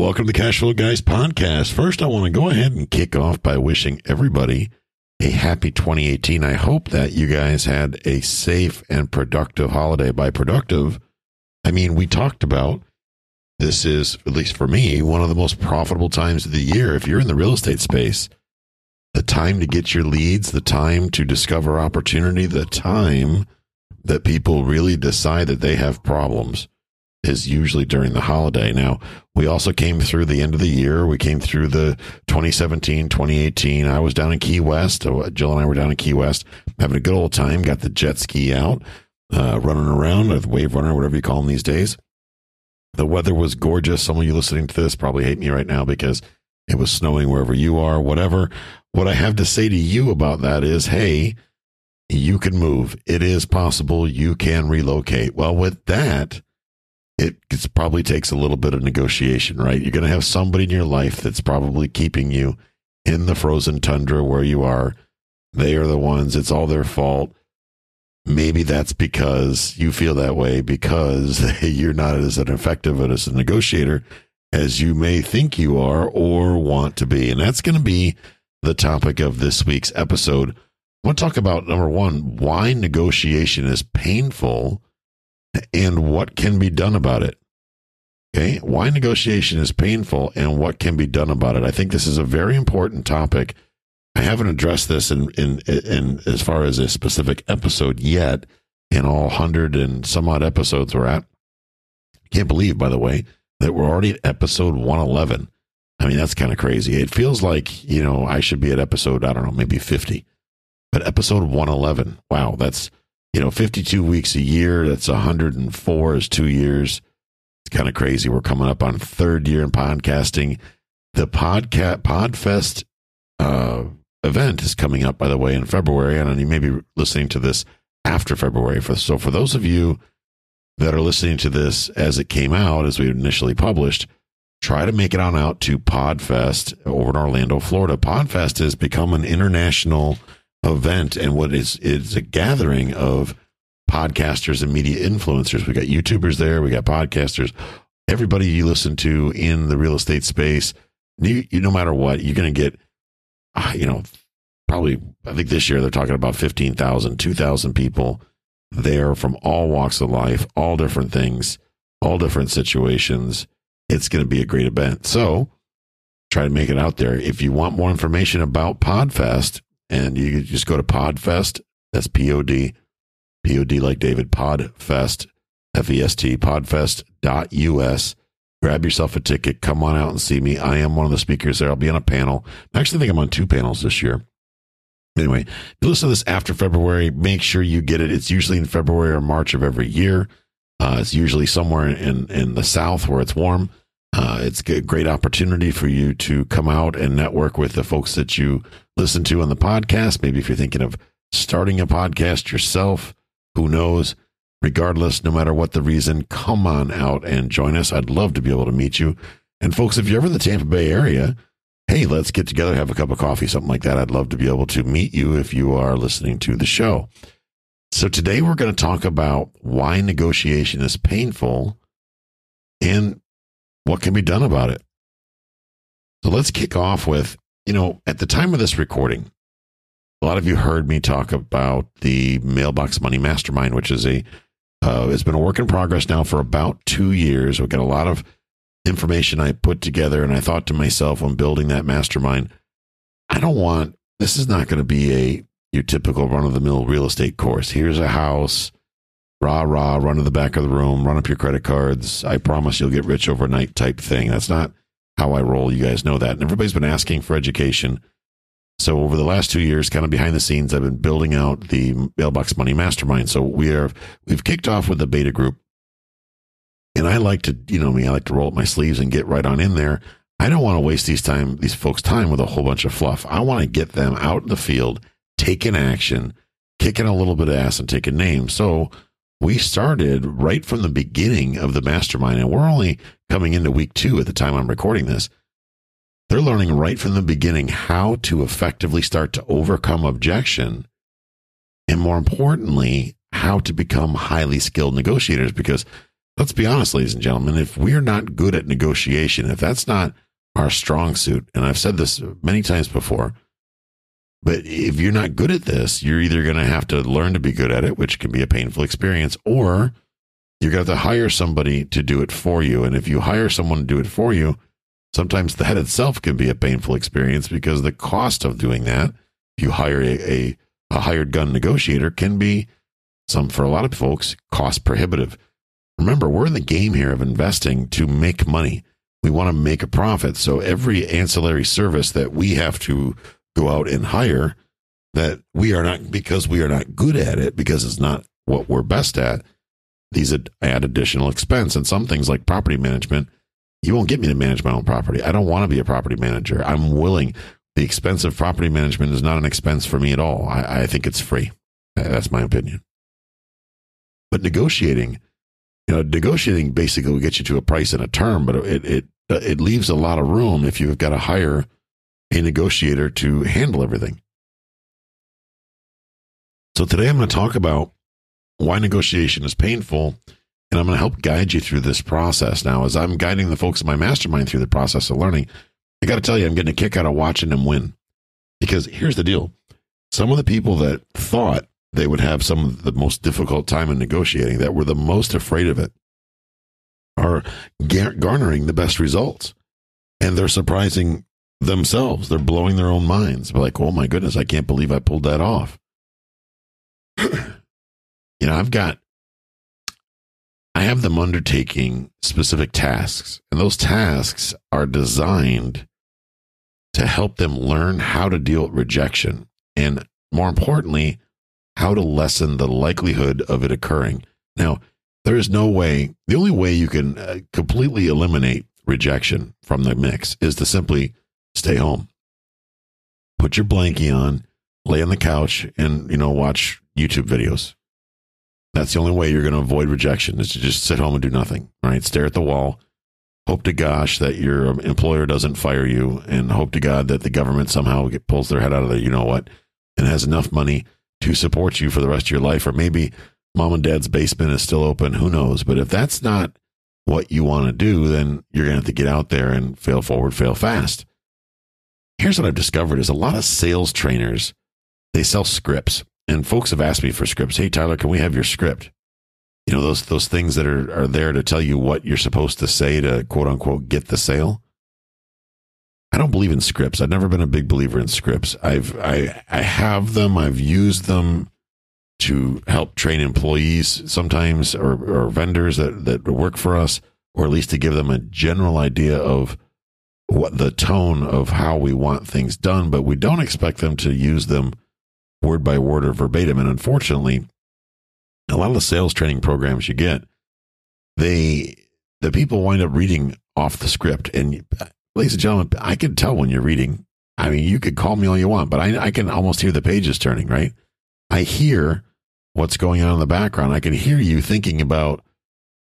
Welcome to the Cash Flow Guys podcast. First, I want to go ahead and kick off by wishing everybody a happy 2018. I hope that you guys had a safe and productive holiday. By productive, I mean, we talked about this is, at least for me, one of the most profitable times of the year. If you're in the real estate space, the time to get your leads, the time to discover opportunity, the time that people really decide that they have problems is usually during the holiday. Now, we also came through the end of the year. We came through the 2017, 2018. I was down in Key West. Uh, Jill and I were down in Key West having a good old time. Got the jet ski out, uh, running around, with wave runner, whatever you call them these days. The weather was gorgeous. Some of you listening to this probably hate me right now because it was snowing wherever you are, whatever. What I have to say to you about that is, hey, you can move. It is possible. You can relocate. Well, with that, it probably takes a little bit of negotiation, right? You're going to have somebody in your life that's probably keeping you in the frozen tundra where you are. They are the ones, it's all their fault. Maybe that's because you feel that way because you're not as effective as a negotiator as you may think you are or want to be. And that's going to be the topic of this week's episode. I want to talk about number one, why negotiation is painful and what can be done about it. Okay. Why negotiation is painful and what can be done about it. I think this is a very important topic. I haven't addressed this in, in, in as far as a specific episode yet in all hundred and some odd episodes we're at. Can't believe, by the way, that we're already at episode 111. I mean, that's kind of crazy. It feels like, you know, I should be at episode, I don't know, maybe 50, but episode 111. Wow. That's, you know, 52 weeks a year. That's 104 is two years. It's kind of crazy. We're coming up on third year in podcasting. The podcast Podfest uh, event is coming up, by the way, in February, and you may be listening to this after February. For so, for those of you that are listening to this as it came out, as we initially published, try to make it on out to Podfest over in Orlando, Florida. Podfest has become an international event and what is is a gathering of podcasters and media influencers. We got YouTubers there, we got podcasters, everybody you listen to in the real estate space. You, you no matter what, you're going to get, uh, you know, probably. I think this year they're talking about 15,000, 2,000 people there from all walks of life, all different things, all different situations. It's going to be a great event. So try to make it out there. If you want more information about Podfest, and you just go to Podfest. That's P O D, P O D like David, Podfest, F E S T, podfest.us. Grab yourself a ticket. Come on out and see me. I am one of the speakers there. I'll be on a panel. I actually think I'm on two panels this year. Anyway, if you listen to this after February, make sure you get it. It's usually in February or March of every year. Uh, it's usually somewhere in, in the South where it's warm. Uh, it's a great opportunity for you to come out and network with the folks that you listen to on the podcast. Maybe if you're thinking of starting a podcast yourself, who knows? Regardless, no matter what the reason, come on out and join us. I'd love to be able to meet you. And folks, if you're ever in the Tampa Bay area, hey, let's get together, have a cup of coffee, something like that. I'd love to be able to meet you if you are listening to the show. So today we're going to talk about why negotiation is painful and what can be done about it. So let's kick off with, you know, at the time of this recording, a lot of you heard me talk about the Mailbox Money Mastermind, which is a uh, it's been a work in progress now for about two years. We've got a lot of information I put together, and I thought to myself when building that mastermind, I don't want this is not going to be a your typical run of the mill real estate course. Here's a house, rah rah, run to the back of the room, run up your credit cards. I promise you'll get rich overnight type thing. That's not how I roll. You guys know that. And everybody's been asking for education. So over the last two years, kind of behind the scenes, I've been building out the Mailbox Money Mastermind. So we are we've kicked off with the beta group, and I like to, you know me, I like to roll up my sleeves and get right on in there. I don't want to waste these time these folks' time with a whole bunch of fluff. I want to get them out in the field, taking action, kicking a little bit of ass, and taking names. So we started right from the beginning of the mastermind, and we're only coming into week two at the time I'm recording this. They're learning right from the beginning how to effectively start to overcome objection. And more importantly, how to become highly skilled negotiators. Because let's be honest, ladies and gentlemen, if we're not good at negotiation, if that's not our strong suit, and I've said this many times before, but if you're not good at this, you're either going to have to learn to be good at it, which can be a painful experience, or you're going to have to hire somebody to do it for you. And if you hire someone to do it for you, Sometimes that itself can be a painful experience because the cost of doing that, if you hire a, a, a hired gun negotiator, can be some for a lot of folks cost prohibitive. Remember, we're in the game here of investing to make money. We want to make a profit. So every ancillary service that we have to go out and hire that we are not because we are not good at it because it's not what we're best at these add additional expense and some things like property management you won't get me to manage my own property. I don't want to be a property manager. I'm willing. The expense of property management is not an expense for me at all. I, I think it's free. That's my opinion. But negotiating, you know, negotiating basically will get you to a price and a term, but it it it leaves a lot of room if you've got to hire a negotiator to handle everything. So today I'm going to talk about why negotiation is painful and I'm going to help guide you through this process. Now, as I'm guiding the folks in my mastermind through the process of learning, I got to tell you, I'm getting a kick out of watching them win. Because here's the deal some of the people that thought they would have some of the most difficult time in negotiating, that were the most afraid of it, are garnering the best results. And they're surprising themselves. They're blowing their own minds. They're like, oh my goodness, I can't believe I pulled that off. you know, I've got I have them undertaking specific tasks, and those tasks are designed to help them learn how to deal with rejection and, more importantly, how to lessen the likelihood of it occurring. Now, there is no way, the only way you can uh, completely eliminate rejection from the mix is to simply stay home. Put your blankie on, lay on the couch, and, you know, watch YouTube videos. That's the only way you're going to avoid rejection is to just sit home and do nothing, right? Stare at the wall, hope to gosh that your employer doesn't fire you, and hope to God that the government somehow pulls their head out of the you know what and has enough money to support you for the rest of your life. Or maybe mom and dad's basement is still open. Who knows? But if that's not what you want to do, then you're going to have to get out there and fail forward, fail fast. Here's what I've discovered is a lot of sales trainers, they sell scripts and folks have asked me for scripts. Hey, Tyler, can we have your script? You know, those, those things that are, are there to tell you what you're supposed to say to quote unquote get the sale. I don't believe in scripts. I've never been a big believer in scripts. I've, I, I have them. I've used them to help train employees sometimes or, or vendors that, that work for us, or at least to give them a general idea of what the tone of how we want things done. But we don't expect them to use them word by word or verbatim. And unfortunately, a lot of the sales training programs you get, they the people wind up reading off the script. And ladies and gentlemen, I can tell when you're reading. I mean, you could call me all you want, but I, I can almost hear the pages turning, right? I hear what's going on in the background. I can hear you thinking about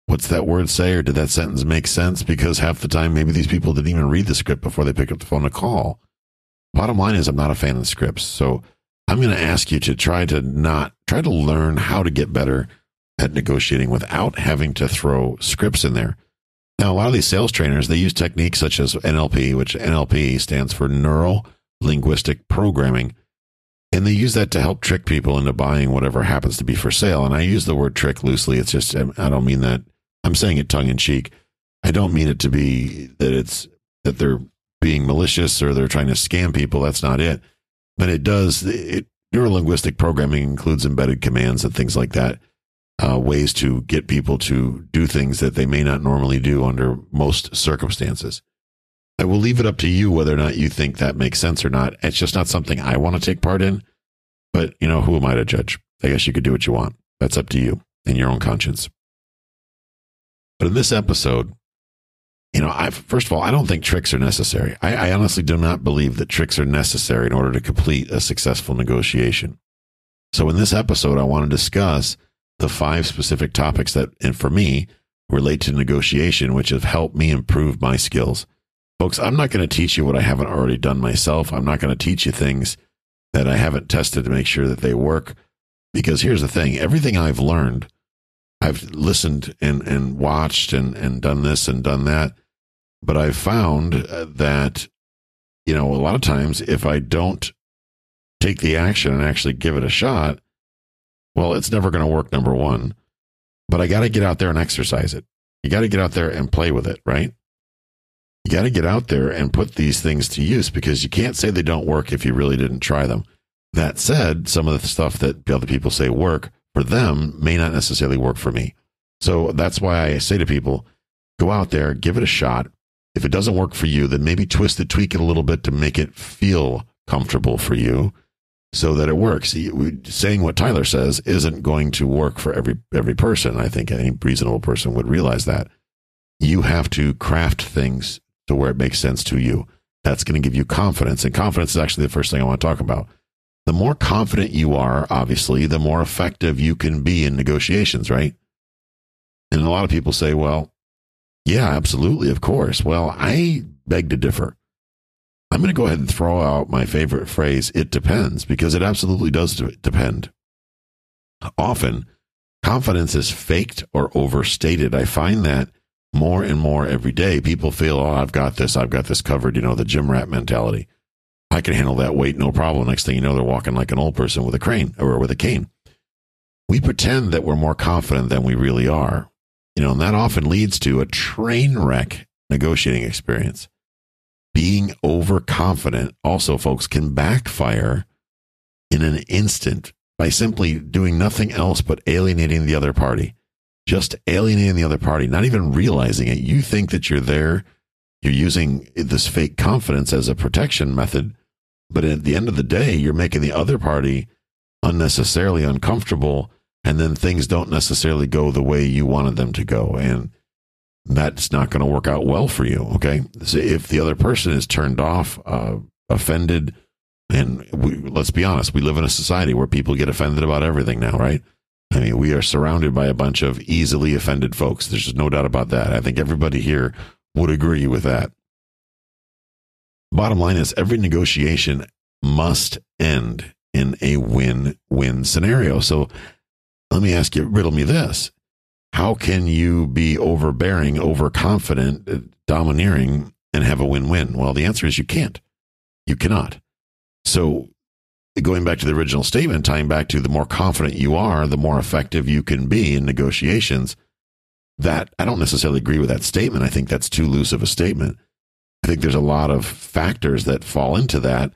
what's that word say or did that sentence make sense? Because half the time, maybe these people didn't even read the script before they pick up the phone to call. Bottom line is, I'm not a fan of scripts. So I'm going to ask you to try to not try to learn how to get better at negotiating without having to throw scripts in there. Now, a lot of these sales trainers, they use techniques such as NLP, which NLP stands for neuro linguistic programming. And they use that to help trick people into buying whatever happens to be for sale. And I use the word trick loosely. It's just, I don't mean that. I'm saying it tongue in cheek. I don't mean it to be that it's that they're being malicious or they're trying to scam people. That's not it but it does. It, neurolinguistic programming includes embedded commands and things like that, uh, ways to get people to do things that they may not normally do under most circumstances. I will leave it up to you whether or not you think that makes sense or not. It's just not something I want to take part in. But, you know, who am I to judge? I guess you could do what you want. That's up to you and your own conscience. But in this episode, you know, I first of all, I don't think tricks are necessary. I, I honestly do not believe that tricks are necessary in order to complete a successful negotiation. So in this episode, I want to discuss the five specific topics that, and for me, relate to negotiation, which have helped me improve my skills. Folks, I'm not going to teach you what I haven't already done myself. I'm not going to teach you things that I haven't tested to make sure that they work. Because here's the thing everything I've learned, I've listened and, and watched and, and done this and done that. But I've found uh, that, you know, a lot of times if I don't take the action and actually give it a shot, well, it's never going to work, number one. But I got to get out there and exercise it. You got to get out there and play with it, right? you got to get out there and put these things to use because you can't say they don't work if you really didn't try them. That said, some of the stuff that other people say work for them may not necessarily work for me. So that's why I say to people, go out there, give it a shot. If it doesn't work for you, then maybe twist it, tweak it a little bit to make it feel comfortable for you so that it works. Saying what Tyler says isn't going to work for every every person. I think any reasonable person would realize that. You have to craft things to where it makes sense to you. That's going to give you confidence. And confidence is actually the first thing I want to talk about. The more confident you are, obviously, the more effective you can be in negotiations, right? And a lot of people say, well, yeah, absolutely, of course. Well, I beg to differ. I'm going to go ahead and throw out my favorite phrase, it depends, because it absolutely does depend. Often, confidence is faked or overstated. I find that more and more every day, people feel, oh, I've got this, I've got this covered, you know, the gym rat mentality. I can handle that weight, no problem. Next thing you know, they're walking like an old person with a crane or with a cane. We pretend that we're more confident than we really are, you know, and that often leads to a train wreck negotiating experience. Being overconfident also, folks, can backfire in an instant by simply doing nothing else but alienating the other party just alienating the other party, not even realizing it. You think that you're there, you're using this fake confidence as a protection method, but at the end of the day, you're making the other party unnecessarily uncomfortable, and then things don't necessarily go the way you wanted them to go. And that's not going to work out well for you. Okay. So if the other person is turned off, uh, offended, and we, let's be honest, we live in a society where people get offended about everything now, right? I mean, we are surrounded by a bunch of easily offended folks. There's no doubt about that. I think everybody here would agree with that. Bottom line is every negotiation must end in a win win scenario. So let me ask you, riddle me this. How can you be overbearing, overconfident, uh, domineering, and have a win win? Well, the answer is you can't. You cannot. So going back to the original statement, tying back to the more confident you are, the more effective you can be in negotiations. That I don't necessarily agree with that statement. I think that's too loose of a statement. I think there's a lot of factors that fall into that.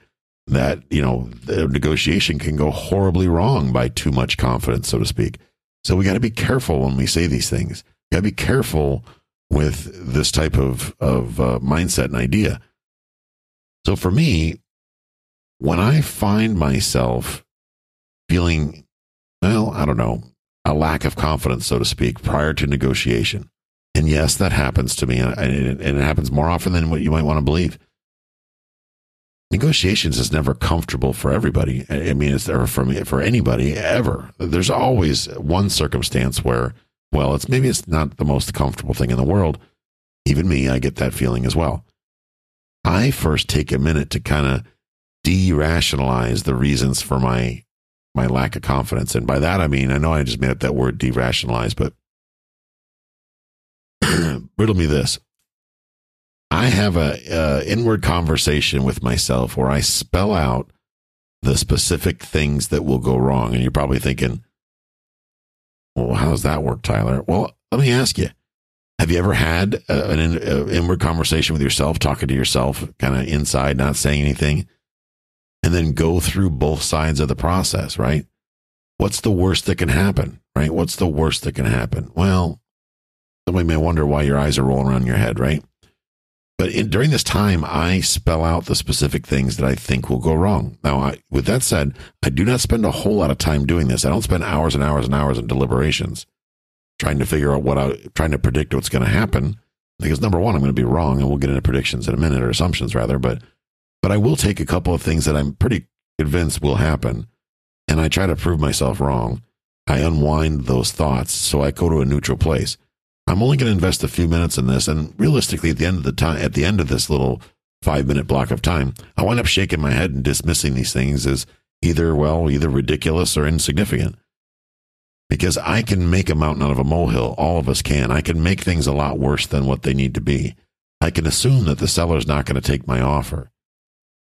That you know, the negotiation can go horribly wrong by too much confidence, so to speak. So we got to be careful when we say these things. You got to be careful with this type of of uh, mindset and idea. So for me, when I find myself feeling, well, I don't know, a lack of confidence, so to speak, prior to negotiation, and yes, that happens to me, and it happens more often than what you might want to believe. Negotiations is never comfortable for everybody. I mean, it's never for me, for anybody ever. There's always one circumstance where, well, it's maybe it's not the most comfortable thing in the world. Even me, I get that feeling as well. I first take a minute to kind of de-rationalize the reasons for my my lack of confidence. And by that I mean I know I just made up that word de-rationalize, but riddle me this. I have a inward conversation with myself where I spell out the specific things that will go wrong. And you're probably thinking, well, how does that work, Tyler? Well, let me ask you. Have you ever had a, an in, a inward conversation with yourself, talking to yourself, kind of inside, not saying anything? and then go through both sides of the process, right? What's the worst that can happen, right? What's the worst that can happen? Well, somebody may wonder why your eyes are rolling around your head, right? But in, during this time, I spell out the specific things that I think will go wrong. Now, I, with that said, I do not spend a whole lot of time doing this. I don't spend hours and hours and hours in deliberations trying to figure out what I, trying to predict what's going to happen. Because number one, I'm going to be wrong, and we'll get into predictions in a minute or assumptions rather. But but I will take a couple of things that I'm pretty convinced will happen, and I try to prove myself wrong. I unwind those thoughts, so I go to a neutral place. I'm only going to invest a few minutes in this, and realistically, at the end of the time, at the end of this little five minute block of time, I wind up shaking my head and dismissing these things as either well, either ridiculous or insignificant because I can make a mountain out of a molehill. All of us can. I can make things a lot worse than what they need to be. I can assume that the seller's not going to take my offer.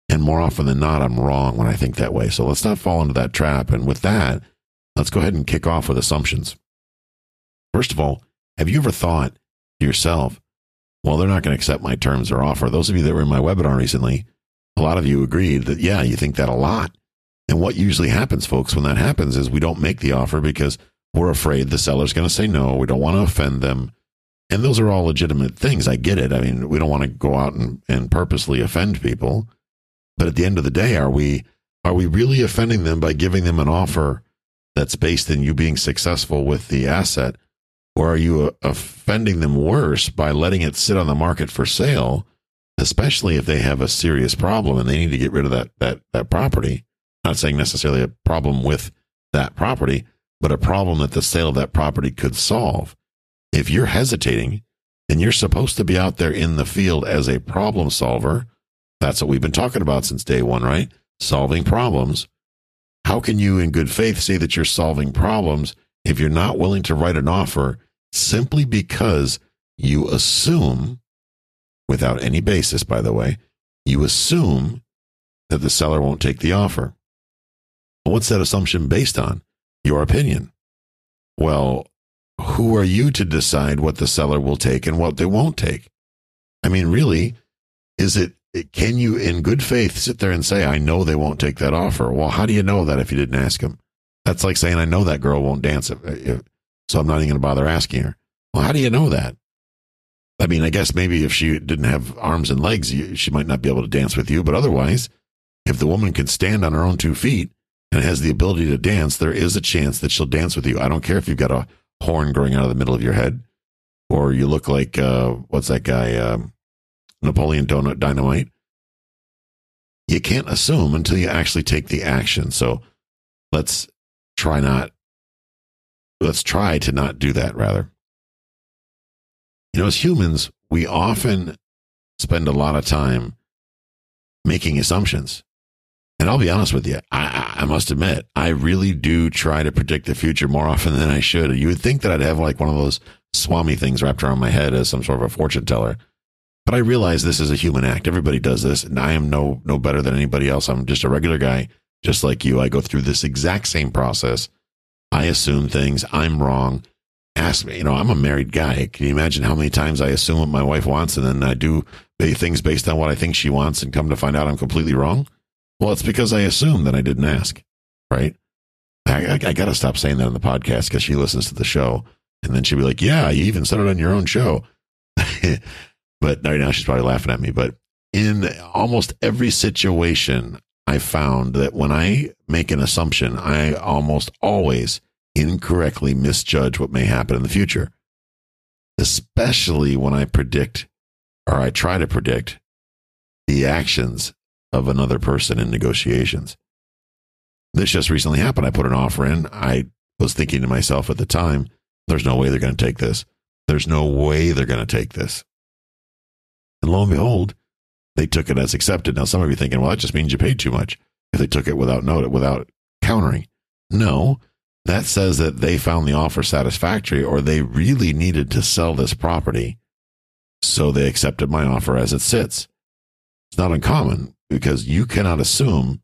And more often than not, I'm wrong when I think that way. So let's not fall into that trap. And with that, let's go ahead and kick off with assumptions. First of all, have you ever thought to yourself, well, they're not going to accept my terms or offer? Those of you that were in my webinar recently, a lot of you agreed that, yeah, you think that a lot. And what usually happens, folks, when that happens is we don't make the offer because we're afraid the seller's going to say no. We don't want to offend them. And those are all legitimate things. I get it. I mean, we don't want to go out and, and purposely offend people. But at the end of the day, are we are we really offending them by giving them an offer that's based in you being successful with the asset? Or are you uh, offending them worse by letting it sit on the market for sale, especially if they have a serious problem and they need to get rid of that that that property? not saying necessarily a problem with that property, but a problem that the sale of that property could solve. If you're hesitating and you're supposed to be out there in the field as a problem solver, that's what we've been talking about since day one, right? Solving problems. How can you, in good faith, say that you're solving problems if you're not willing to write an offer simply because you assume, without any basis, by the way, you assume that the seller won't take the offer? What's that assumption based on? Your opinion. Well, who are you to decide what the seller will take and what they won't take? I mean, really, is it, can you in good faith sit there and say, I know they won't take that offer? Well, how do you know that if you didn't ask them? That's like saying, I know that girl won't dance, if, if, so I'm not even going to bother asking her. Well, how do you know that? I mean, I guess maybe if she didn't have arms and legs, she might not be able to dance with you. But otherwise, if the woman can stand on her own two feet and has the ability to dance, there is a chance that she'll dance with you. I don't care if you've got a horn growing out of the middle of your head or you look like, uh, what's that guy, um, Napoleon Donut Dynamite. You can't assume until you actually take the action. So let's try not, let's try to not do that rather. You know, as humans, we often spend a lot of time making assumptions. And I'll be honest with you, I, I must admit, I really do try to predict the future more often than I should. You would think that I'd have like one of those swami things wrapped around my head as some sort of a fortune teller. But I realize this is a human act. Everybody does this, and I am no no better than anybody else. I'm just a regular guy, just like you. I go through this exact same process. I assume things. I'm wrong. Ask me. You know, I'm a married guy. Can you imagine how many times I assume what my wife wants, and then I do things based on what I think she wants, and come to find out I'm completely wrong? Well, it's because I assumed that I didn't ask, right? I, I, I got to stop saying that on the podcast because she listens to the show. And then she'd be like, yeah, you even said it on your own show. but right now she's probably laughing at me. But in almost every situation, I found that when I make an assumption, I almost always incorrectly misjudge what may happen in the future, especially when I predict or I try to predict the actions of another person in negotiations. This just recently happened. I put an offer in. I was thinking to myself at the time, there's no way they're going to take this. There's no way they're going to take this. And lo and behold, they took it as accepted. Now, some of you thinking, well, that just means you paid too much if they took it without note, without countering. No, that says that they found the offer satisfactory or they really needed to sell this property. So they accepted my offer as it sits. It's not uncommon because you cannot assume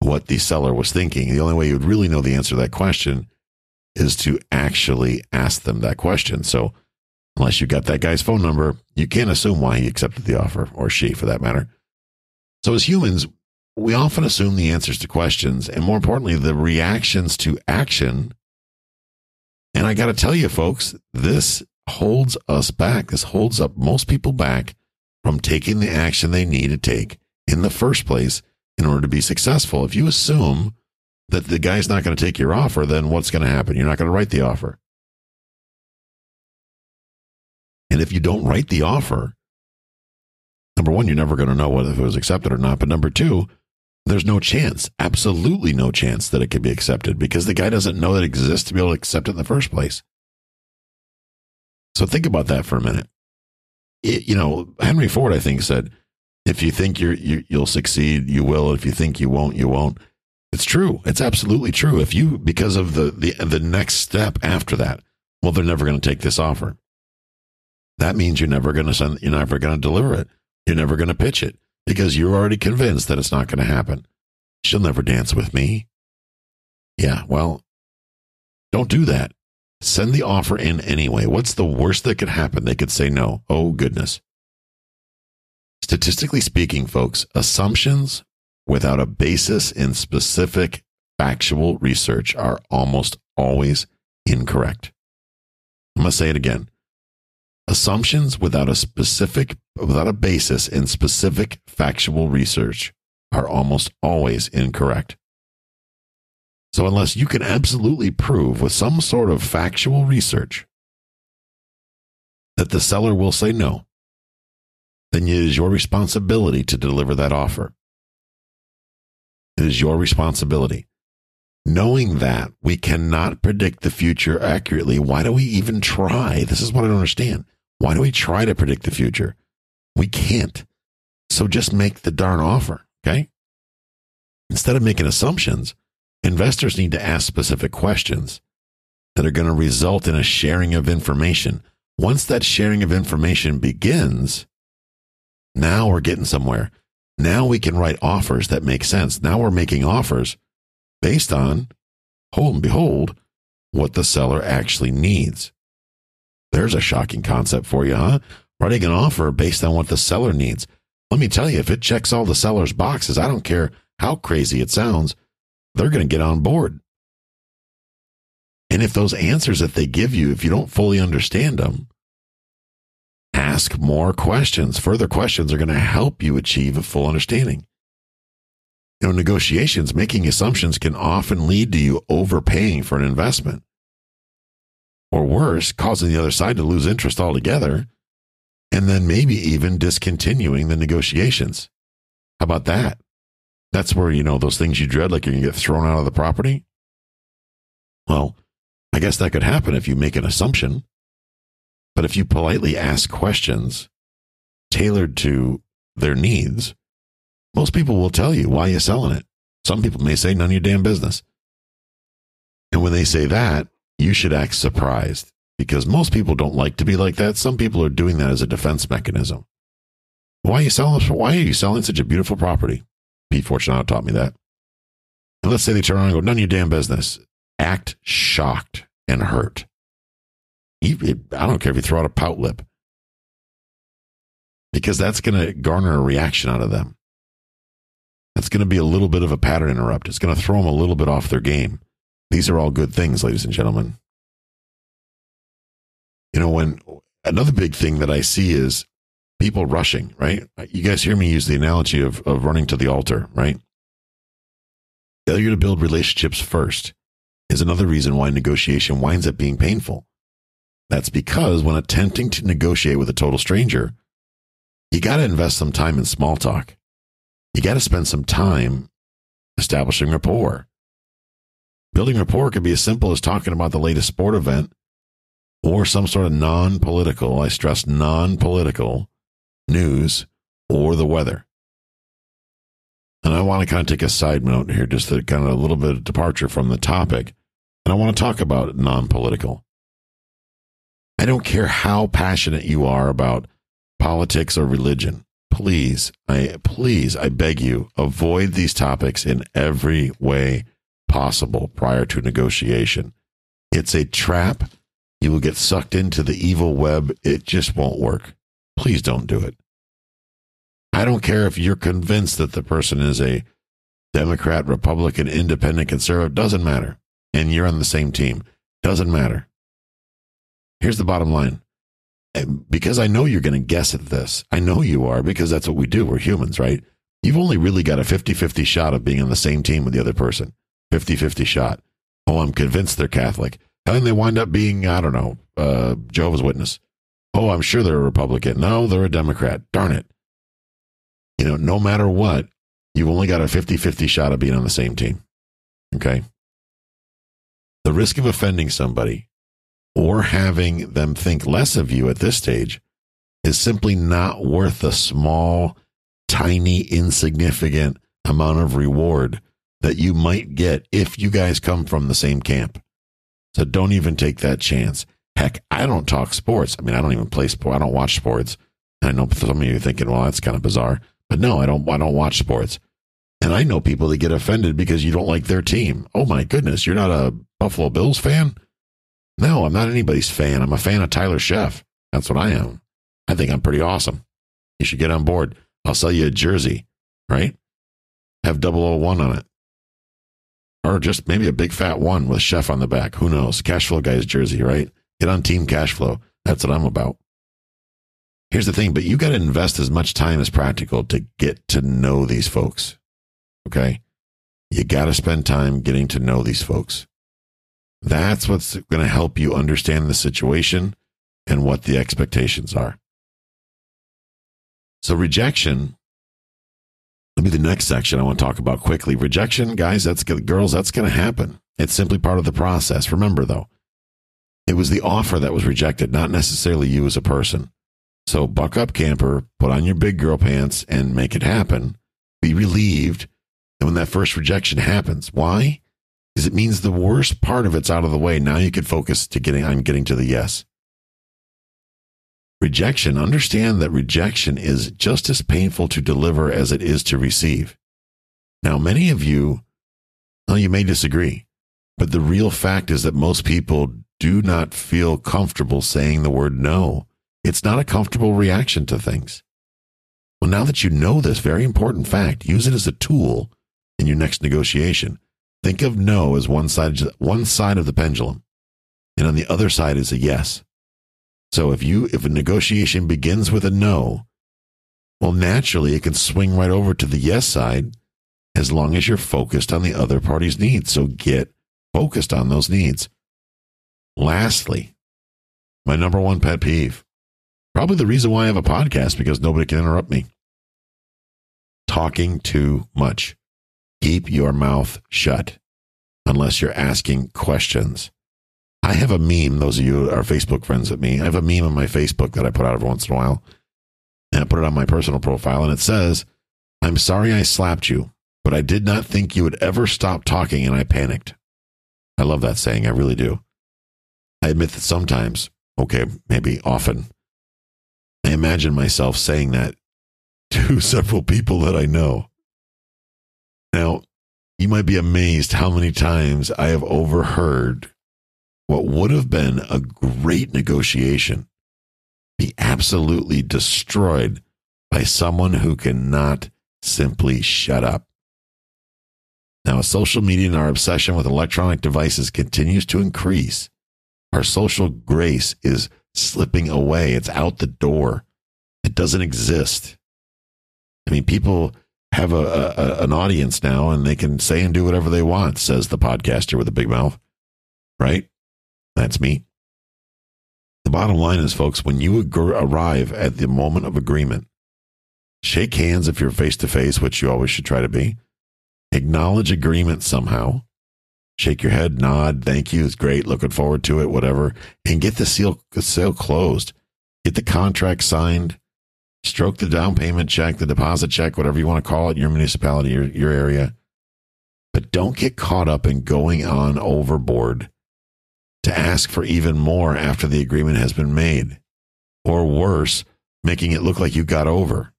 what the seller was thinking. The only way you would really know the answer to that question is to actually ask them that question. So, unless you got that guy's phone number, you can't assume why he accepted the offer or she for that matter. So, as humans, we often assume the answers to questions and more importantly, the reactions to action. And I got to tell you, folks, this holds us back. This holds up most people back from taking the action they need to take in the first place in order to be successful. If you assume that the guy's not going to take your offer, then what's going to happen? You're not going to write the offer. And if you don't write the offer, number one, you're never going to know whether it was accepted or not. But number two, there's no chance, absolutely no chance that it could be accepted because the guy doesn't know that it exists to be able to accept it in the first place. So think about that for a minute. It, you know, Henry Ford, I think, said, if you think you're, you, you'll succeed, you will. If you think you won't, you won't. It's true. It's absolutely true. If you, because of the, the, the next step after that, well, they're never going to take this offer. That means you're never going to send, you're never going to deliver it. You're never going to pitch it because you're already convinced that it's not going to happen. She'll never dance with me. Yeah, well, don't do that. Send the offer in anyway. What's the worst that could happen? They could say no. Oh, goodness. Statistically speaking, folks, assumptions without a basis in specific factual research are almost always incorrect. I'm going to say it again. Assumptions without a specific, without a basis in specific factual research are almost always incorrect. So, unless you can absolutely prove with some sort of factual research that the seller will say no, then it is your responsibility to deliver that offer. It is your responsibility. Knowing that we cannot predict the future accurately, why do we even try? This is what I don't understand. Why do we try to predict the future? We can't. So just make the darn offer, okay? Instead of making assumptions, investors need to ask specific questions that are going to result in a sharing of information. Once that sharing of information begins, now we're getting somewhere. Now we can write offers that make sense. Now we're making offers based on, hold and behold, what the seller actually needs. There's a shocking concept for you, huh? Writing an offer based on what the seller needs. Let me tell you, if it checks all the seller's boxes, I don't care how crazy it sounds, they're going to get on board. And if those answers that they give you, if you don't fully understand them, ask more questions. Further questions are going to help you achieve a full understanding. You know, negotiations, making assumptions can often lead to you overpaying for an investment or worse, causing the other side to lose interest altogether, and then maybe even discontinuing the negotiations. How about that? That's where, you know, those things you dread, like you're going to get thrown out of the property. Well, I guess that could happen if you make an assumption. But if you politely ask questions tailored to their needs, most people will tell you why you're selling it. Some people may say none of your damn business. And when they say that, you should act surprised because most people don't like to be like that. Some people are doing that as a defense mechanism. Why are you selling? Why are you selling such a beautiful property? Pete Fortunato taught me that. And let's say they turn around and go, "None of your damn business." Act shocked and hurt. I don't care if you throw out a pout lip, because that's going to garner a reaction out of them. That's going to be a little bit of a pattern interrupt. It's going to throw them a little bit off their game. These are all good things, ladies and gentlemen. You know, when another big thing that I see is people rushing, right? You guys hear me use the analogy of, of running to the altar, right? Failure to build relationships first is another reason why negotiation winds up being painful. That's because when attempting to negotiate with a total stranger, you got to invest some time in small talk. You got to spend some time establishing rapport. Building rapport could be as simple as talking about the latest sport event or some sort of non political, I stress non political news or the weather. And I want to kind of take a side note here, just a kind of a little bit of departure from the topic. And I want to talk about non political. I don't care how passionate you are about politics or religion. Please, I please, I beg you, avoid these topics in every way possible prior to negotiation. It's a trap. You will get sucked into the evil web. It just won't work. Please don't do it. I don't care if you're convinced that the person is a Democrat, Republican, Independent, Conservative, doesn't matter. And you're on the same team, doesn't matter. Here's the bottom line. Because I know you're going to guess at this. I know you are because that's what we do. We're humans, right? You've only really got a 50 50 shot of being on the same team with the other person. 50 50 shot. Oh, I'm convinced they're Catholic. And then they wind up being, I don't know, uh, Jehovah's Witness. Oh, I'm sure they're a Republican. No, they're a Democrat. Darn it. You know, no matter what, you've only got a 50 50 shot of being on the same team. Okay. The risk of offending somebody or having them think less of you at this stage is simply not worth the small, tiny, insignificant amount of reward that you might get if you guys come from the same camp. So don't even take that chance. Heck, I don't talk sports. I mean, I don't even play sport. I don't watch sports. I know some of you are thinking, well, that's kind of bizarre. But no, I don't I don't watch sports. And I know people that get offended because you don't like their team. Oh my goodness, you're not a Buffalo Bills fan? No, I'm not anybody's fan. I'm a fan of Tyler Sheff. That's what I am. I think I'm pretty awesome. You should get on board. I'll sell you a jersey, right? Have 001 on it. Or just maybe a big fat one with Sheff on the back. Who knows? Cashflow guy's jersey, right? Get on Team Cashflow. That's what I'm about. Here's the thing, but you got to invest as much time as practical to get to know these folks. Okay? You got to spend time getting to know these folks. That's what's going to help you understand the situation and what the expectations are. So, rejection. Let me the next section I want to talk about quickly. Rejection, guys, that's good. girls, that's going to happen. It's simply part of the process. Remember, though, it was the offer that was rejected, not necessarily you as a person. So, buck up, camper, put on your big girl pants and make it happen. Be relieved. And when that first rejection happens, why? is it means the worst part of it's out of the way. Now you can focus to getting on getting to the yes. Rejection, understand that rejection is just as painful to deliver as it is to receive. Now, many of you, well, you may disagree, but the real fact is that most people do not feel comfortable saying the word no. It's not a comfortable reaction to things. Well, now that you know this very important fact, use it as a tool in your next negotiation. Think of no as one side, one side of the pendulum, and on the other side is a yes. So if you if a negotiation begins with a no, well, naturally it can swing right over to the yes side as long as you're focused on the other party's needs. So get focused on those needs. Lastly, my number one pet peeve, probably the reason why I have a podcast because nobody can interrupt me. Talking too much. Keep your mouth shut unless you're asking questions. I have a meme, those of you are Facebook friends with me. I have a meme on my Facebook that I put out every once in a while. And I put it on my personal profile and it says, I'm sorry I slapped you, but I did not think you would ever stop talking and I panicked. I love that saying. I really do. I admit that sometimes, okay, maybe often, I imagine myself saying that to several people that I know. Now, you might be amazed how many times I have overheard what would have been a great negotiation be absolutely destroyed by someone who cannot simply shut up. Now, as social media and our obsession with electronic devices continues to increase, our social grace is slipping away. It's out the door. It doesn't exist. I mean, people have a, a, an audience now and they can say and do whatever they want, says the podcaster with a big mouth. Right? That's me. The bottom line is, folks, when you arrive at the moment of agreement, shake hands if you're face to face, which you always should try to be. Acknowledge agreement somehow. Shake your head, nod, thank you, it's great, looking forward to it, whatever, and get the seal, the sale closed. Get the contract signed stroke the down payment check, the deposit check, whatever you want to call it, your municipality, your, your area. But don't get caught up in going on overboard to ask for even more after the agreement has been made. Or worse, making it look like you got over.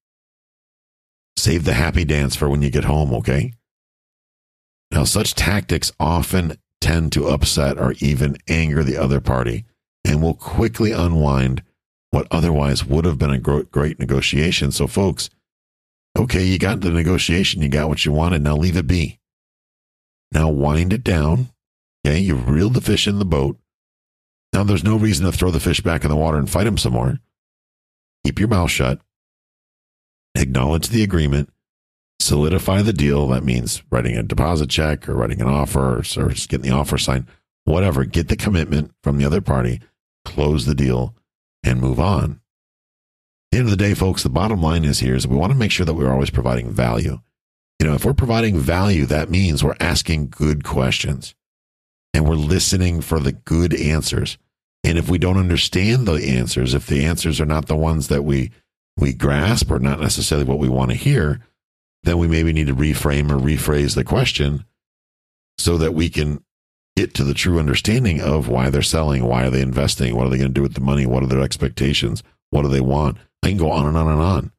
Save the happy dance for when you get home, okay? Now, such tactics often tend to upset or even anger the other party and will quickly unwind what otherwise would have been a great negotiation. So, folks, Okay, you got the negotiation, you got what you wanted. Now leave it be. Now wind it down. Okay, you've reeled the fish in the boat. Now there's no reason to throw the fish back in the water and fight him some more. Keep your mouth shut. Acknowledge the agreement. Solidify the deal. That means writing a deposit check or writing an offer or, or just getting the offer signed. Whatever. Get the commitment from the other party. Close the deal and move on. At the end of the day, folks, the bottom line is here is we want to make sure that we're always providing value. You know, if we're providing value, that means we're asking good questions and we're listening for the good answers. And if we don't understand the answers, if the answers are not the ones that we we grasp or not necessarily what we want to hear, then we maybe need to reframe or rephrase the question so that we can get to the true understanding of why they're selling, why are they investing, what are they going to do with the money, what are their expectations, what do they want. I can go on and on and on.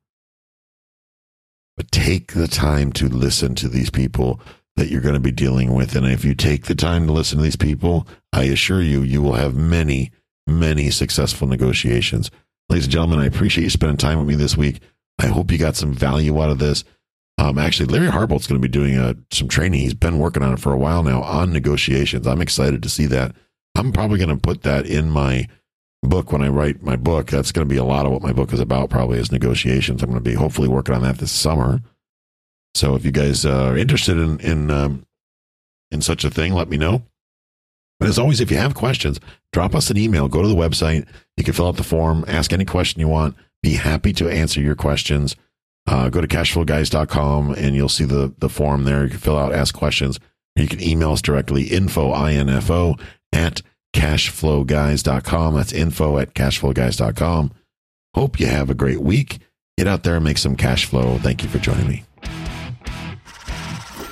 But take the time to listen to these people that you're going to be dealing with. And if you take the time to listen to these people, I assure you, you will have many, many successful negotiations. Ladies and gentlemen, I appreciate you spending time with me this week. I hope you got some value out of this. Um, actually, Larry Harbolt's going to be doing uh, some training. He's been working on it for a while now on negotiations. I'm excited to see that. I'm probably going to put that in my book when I write my book. That's going to be a lot of what my book is about, probably is negotiations. I'm going to be hopefully working on that this summer. So if you guys are interested in in um, in such a thing, let me know. But as always, if you have questions, drop us an email. Go to the website. You can fill out the form, ask any question you want. Be happy to answer your questions. Uh, go to cashflowguys.com and you'll see the, the form there. You can fill out, ask questions. You can email us directly, info, I-N-F-O, at cashflowguys.com. That's info at cashflowguys.com. Hope you have a great week. Get out there and make some cash flow. Thank you for joining me.